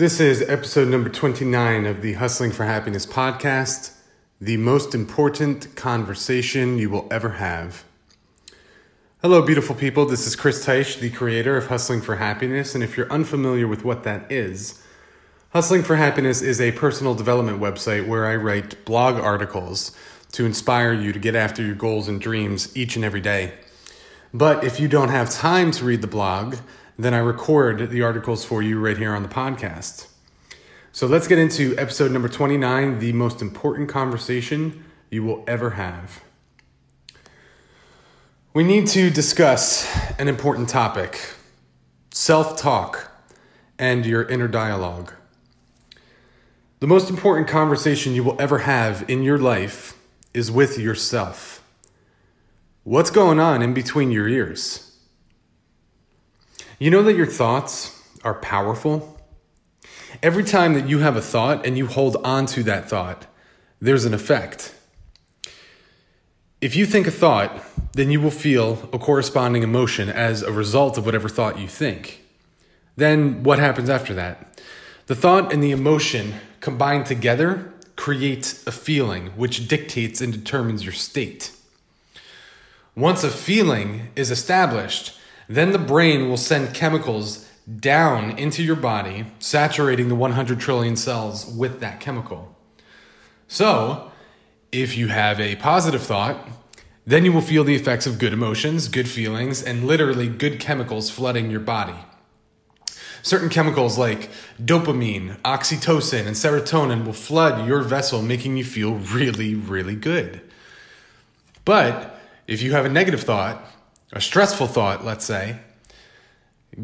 This is episode number 29 of the Hustling for Happiness podcast, the most important conversation you will ever have. Hello, beautiful people. This is Chris Teich, the creator of Hustling for Happiness. And if you're unfamiliar with what that is, Hustling for Happiness is a personal development website where I write blog articles to inspire you to get after your goals and dreams each and every day. But if you don't have time to read the blog, then I record the articles for you right here on the podcast. So let's get into episode number 29 the most important conversation you will ever have. We need to discuss an important topic self talk and your inner dialogue. The most important conversation you will ever have in your life is with yourself. What's going on in between your ears? You know that your thoughts are powerful? Every time that you have a thought and you hold on to that thought, there's an effect. If you think a thought, then you will feel a corresponding emotion as a result of whatever thought you think. Then what happens after that? The thought and the emotion combined together create a feeling which dictates and determines your state. Once a feeling is established, then the brain will send chemicals down into your body, saturating the 100 trillion cells with that chemical. So, if you have a positive thought, then you will feel the effects of good emotions, good feelings, and literally good chemicals flooding your body. Certain chemicals like dopamine, oxytocin, and serotonin will flood your vessel, making you feel really, really good. But if you have a negative thought, a stressful thought, let's say,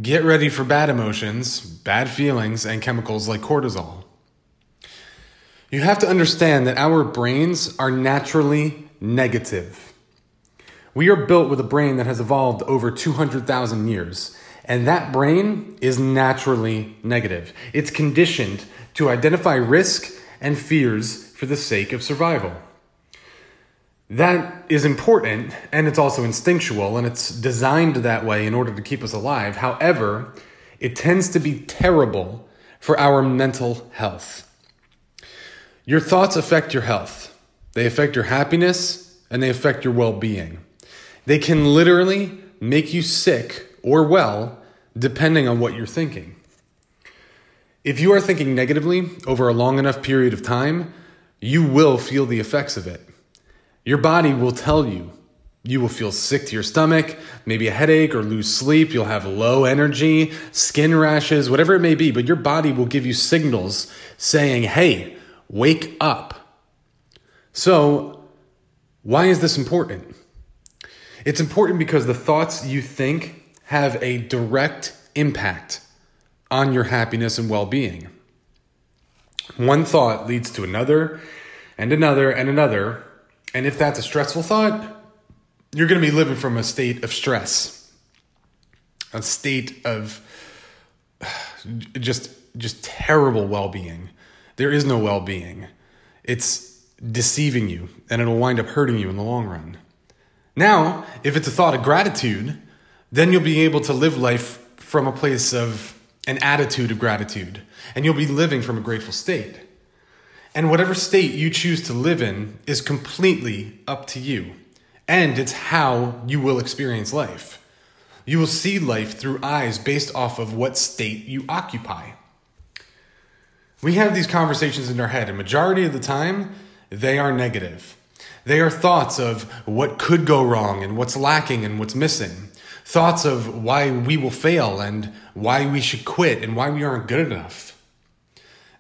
get ready for bad emotions, bad feelings, and chemicals like cortisol. You have to understand that our brains are naturally negative. We are built with a brain that has evolved over 200,000 years, and that brain is naturally negative. It's conditioned to identify risk and fears for the sake of survival. That is important and it's also instinctual and it's designed that way in order to keep us alive. However, it tends to be terrible for our mental health. Your thoughts affect your health, they affect your happiness, and they affect your well being. They can literally make you sick or well depending on what you're thinking. If you are thinking negatively over a long enough period of time, you will feel the effects of it. Your body will tell you. You will feel sick to your stomach, maybe a headache or lose sleep. You'll have low energy, skin rashes, whatever it may be, but your body will give you signals saying, hey, wake up. So, why is this important? It's important because the thoughts you think have a direct impact on your happiness and well being. One thought leads to another and another and another and if that's a stressful thought, you're going to be living from a state of stress, a state of just just terrible well-being. There is no well-being. It's deceiving you and it'll wind up hurting you in the long run. Now, if it's a thought of gratitude, then you'll be able to live life from a place of an attitude of gratitude and you'll be living from a grateful state. And whatever state you choose to live in is completely up to you. And it's how you will experience life. You will see life through eyes based off of what state you occupy. We have these conversations in our head, and majority of the time, they are negative. They are thoughts of what could go wrong and what's lacking and what's missing. Thoughts of why we will fail and why we should quit and why we aren't good enough.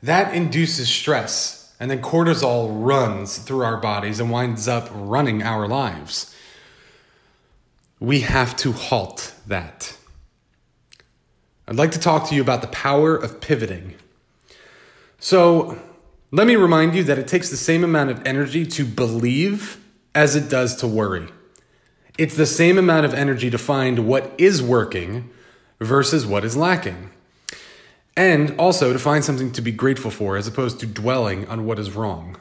That induces stress and then cortisol runs through our bodies and winds up running our lives. We have to halt that. I'd like to talk to you about the power of pivoting. So, let me remind you that it takes the same amount of energy to believe as it does to worry. It's the same amount of energy to find what is working versus what is lacking and also to find something to be grateful for as opposed to dwelling on what is wrong.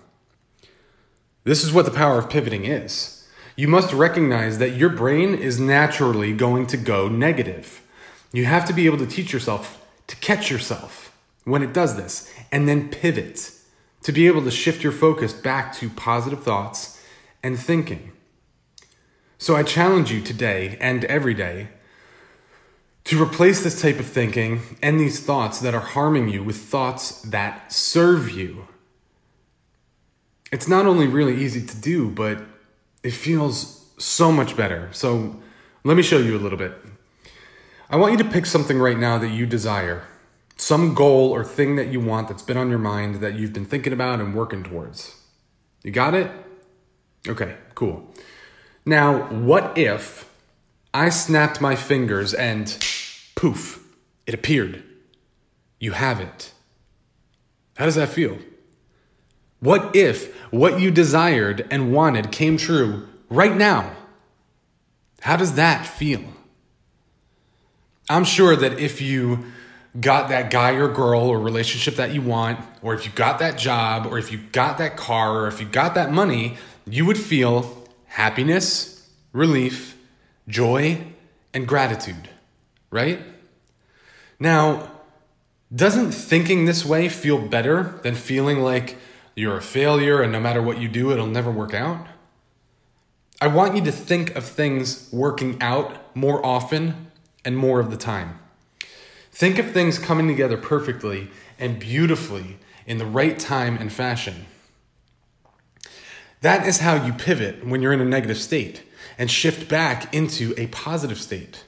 This is what the power of pivoting is. You must recognize that your brain is naturally going to go negative. You have to be able to teach yourself to catch yourself when it does this, and then pivot to be able to shift your focus back to positive thoughts and thinking. So I challenge you today and every day to replace this type of thinking and these thoughts that are harming you with thoughts that serve you. It's not only really easy to do, but it feels so much better. So let me show you a little bit. I want you to pick something right now that you desire, some goal or thing that you want that's been on your mind that you've been thinking about and working towards. You got it? Okay, cool. Now, what if I snapped my fingers and poof, it appeared? You have it. How does that feel? What if what you desired and wanted came true right now? How does that feel? I'm sure that if you got that guy or girl or relationship that you want, or if you got that job, or if you got that car, or if you got that money, you would feel happiness, relief, joy, and gratitude, right? Now, doesn't thinking this way feel better than feeling like you're a failure and no matter what you do, it'll never work out? I want you to think of things working out more often and more of the time. Think of things coming together perfectly and beautifully in the right time and fashion. That is how you pivot when you're in a negative state and shift back into a positive state.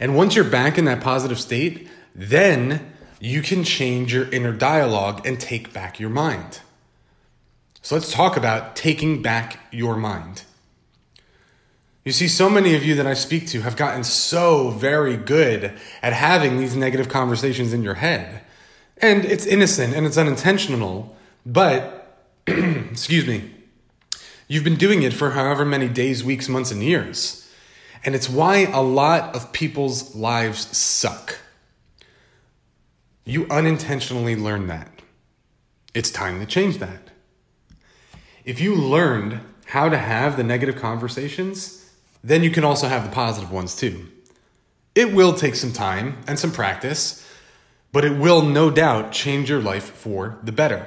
And once you're back in that positive state, then you can change your inner dialogue and take back your mind. So let's talk about taking back your mind. You see, so many of you that I speak to have gotten so very good at having these negative conversations in your head. And it's innocent and it's unintentional, but, excuse me, you've been doing it for however many days, weeks, months, and years. And it's why a lot of people's lives suck. You unintentionally learn that. It's time to change that. If you learned how to have the negative conversations, then you can also have the positive ones too. It will take some time and some practice, but it will no doubt change your life for the better.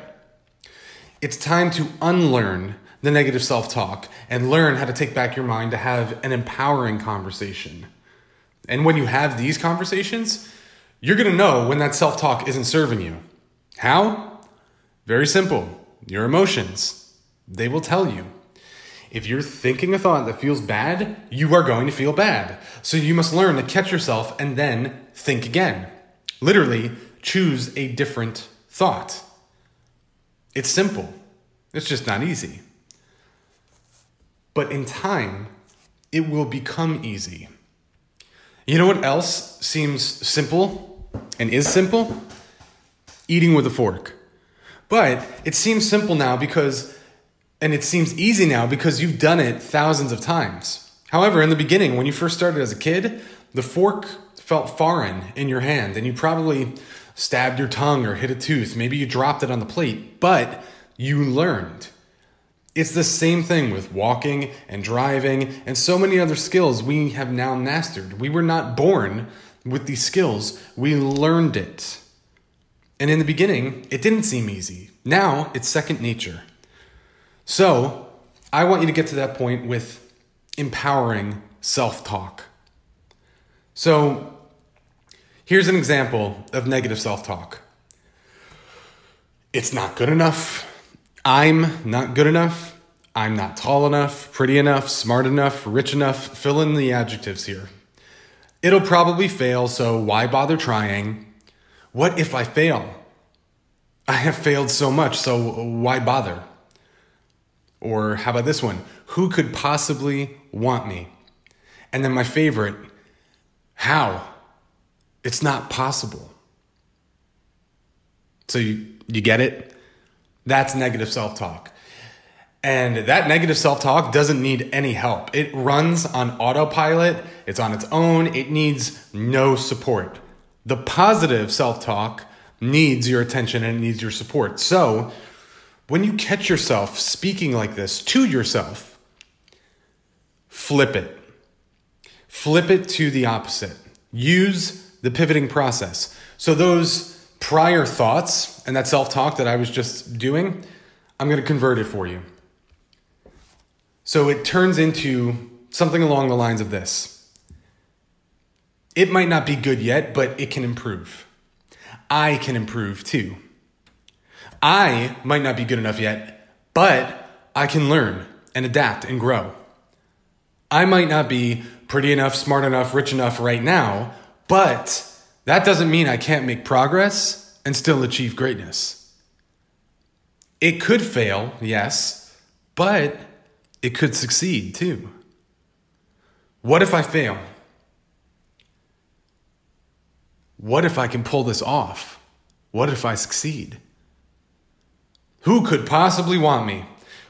It's time to unlearn the negative self talk and learn how to take back your mind to have an empowering conversation. And when you have these conversations, you're gonna know when that self talk isn't serving you. How? Very simple your emotions. They will tell you. If you're thinking a thought that feels bad, you are going to feel bad. So you must learn to catch yourself and then think again. Literally, choose a different thought. It's simple, it's just not easy. But in time, it will become easy. You know what else seems simple and is simple? Eating with a fork. But it seems simple now because and it seems easy now because you've done it thousands of times. However, in the beginning, when you first started as a kid, the fork felt foreign in your hand and you probably stabbed your tongue or hit a tooth. Maybe you dropped it on the plate, but you learned. It's the same thing with walking and driving and so many other skills we have now mastered. We were not born with these skills, we learned it. And in the beginning, it didn't seem easy. Now it's second nature. So, I want you to get to that point with empowering self talk. So, here's an example of negative self talk it's not good enough. I'm not good enough. I'm not tall enough, pretty enough, smart enough, rich enough. Fill in the adjectives here. It'll probably fail, so why bother trying? What if I fail? I have failed so much, so why bother? Or how about this one? Who could possibly want me? And then my favorite, how? It's not possible. So you, you get it? That's negative self talk. And that negative self talk doesn't need any help. It runs on autopilot, it's on its own, it needs no support. The positive self talk needs your attention and it needs your support. So when you catch yourself speaking like this to yourself, flip it. Flip it to the opposite. Use the pivoting process. So those prior thoughts and that self talk that I was just doing, I'm going to convert it for you. So it turns into something along the lines of this It might not be good yet, but it can improve. I can improve too. I might not be good enough yet, but I can learn and adapt and grow. I might not be pretty enough, smart enough, rich enough right now, but that doesn't mean I can't make progress and still achieve greatness. It could fail, yes, but it could succeed too. What if I fail? What if I can pull this off? What if I succeed? Who could possibly want me?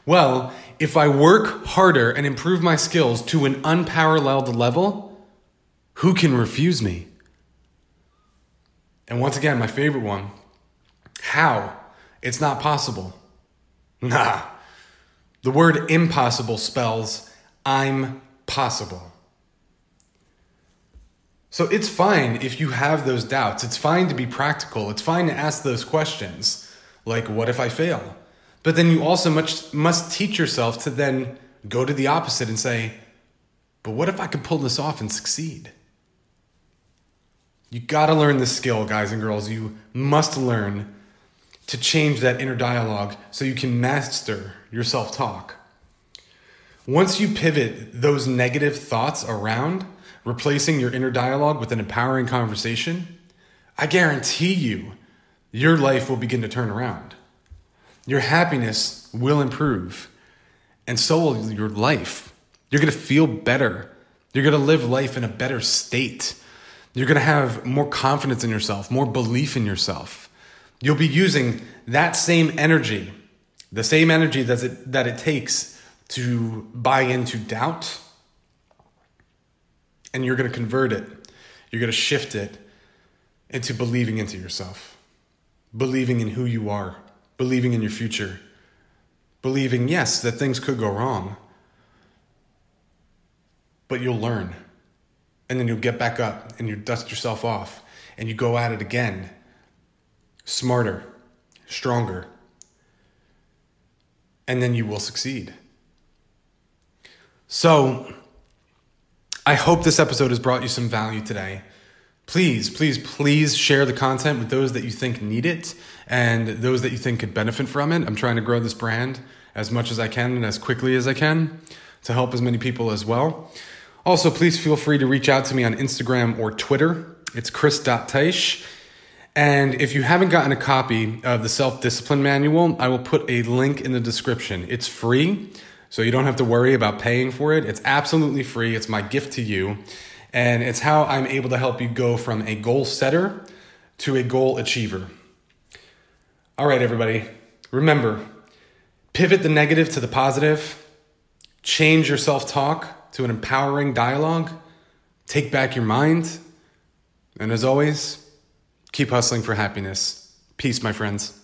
Well, if I work harder and improve my skills to an unparalleled level, who can refuse me? And once again, my favorite one how? It's not possible. Nah. The word impossible spells I'm possible. So it's fine if you have those doubts. It's fine to be practical. It's fine to ask those questions like, what if I fail? But then you also much, must teach yourself to then go to the opposite and say, but what if I could pull this off and succeed? You gotta learn this skill, guys and girls. You must learn to change that inner dialogue so you can master your self talk. Once you pivot those negative thoughts around, replacing your inner dialogue with an empowering conversation, I guarantee you, your life will begin to turn around. Your happiness will improve, and so will your life. You're gonna feel better. You're gonna live life in a better state. You're gonna have more confidence in yourself, more belief in yourself. You'll be using that same energy, the same energy that it, that it takes to buy into doubt, and you're gonna convert it. You're gonna shift it into believing into yourself, believing in who you are believing in your future, believing, yes, that things could go wrong, but you'll learn. And then you'll get back up and you dust yourself off and you go at it again, smarter, stronger, and then you will succeed. So, I hope this episode has brought you some value today. Please, please, please share the content with those that you think need it and those that you think could benefit from it. I'm trying to grow this brand as much as I can and as quickly as I can to help as many people as well. Also, please feel free to reach out to me on Instagram or Twitter. It's chris.teisch. And if you haven't gotten a copy of the self discipline manual, I will put a link in the description. It's free, so you don't have to worry about paying for it. It's absolutely free. It's my gift to you. And it's how I'm able to help you go from a goal setter to a goal achiever. All right, everybody, remember pivot the negative to the positive, change your self talk to an empowering dialogue, take back your mind, and as always, keep hustling for happiness. Peace, my friends.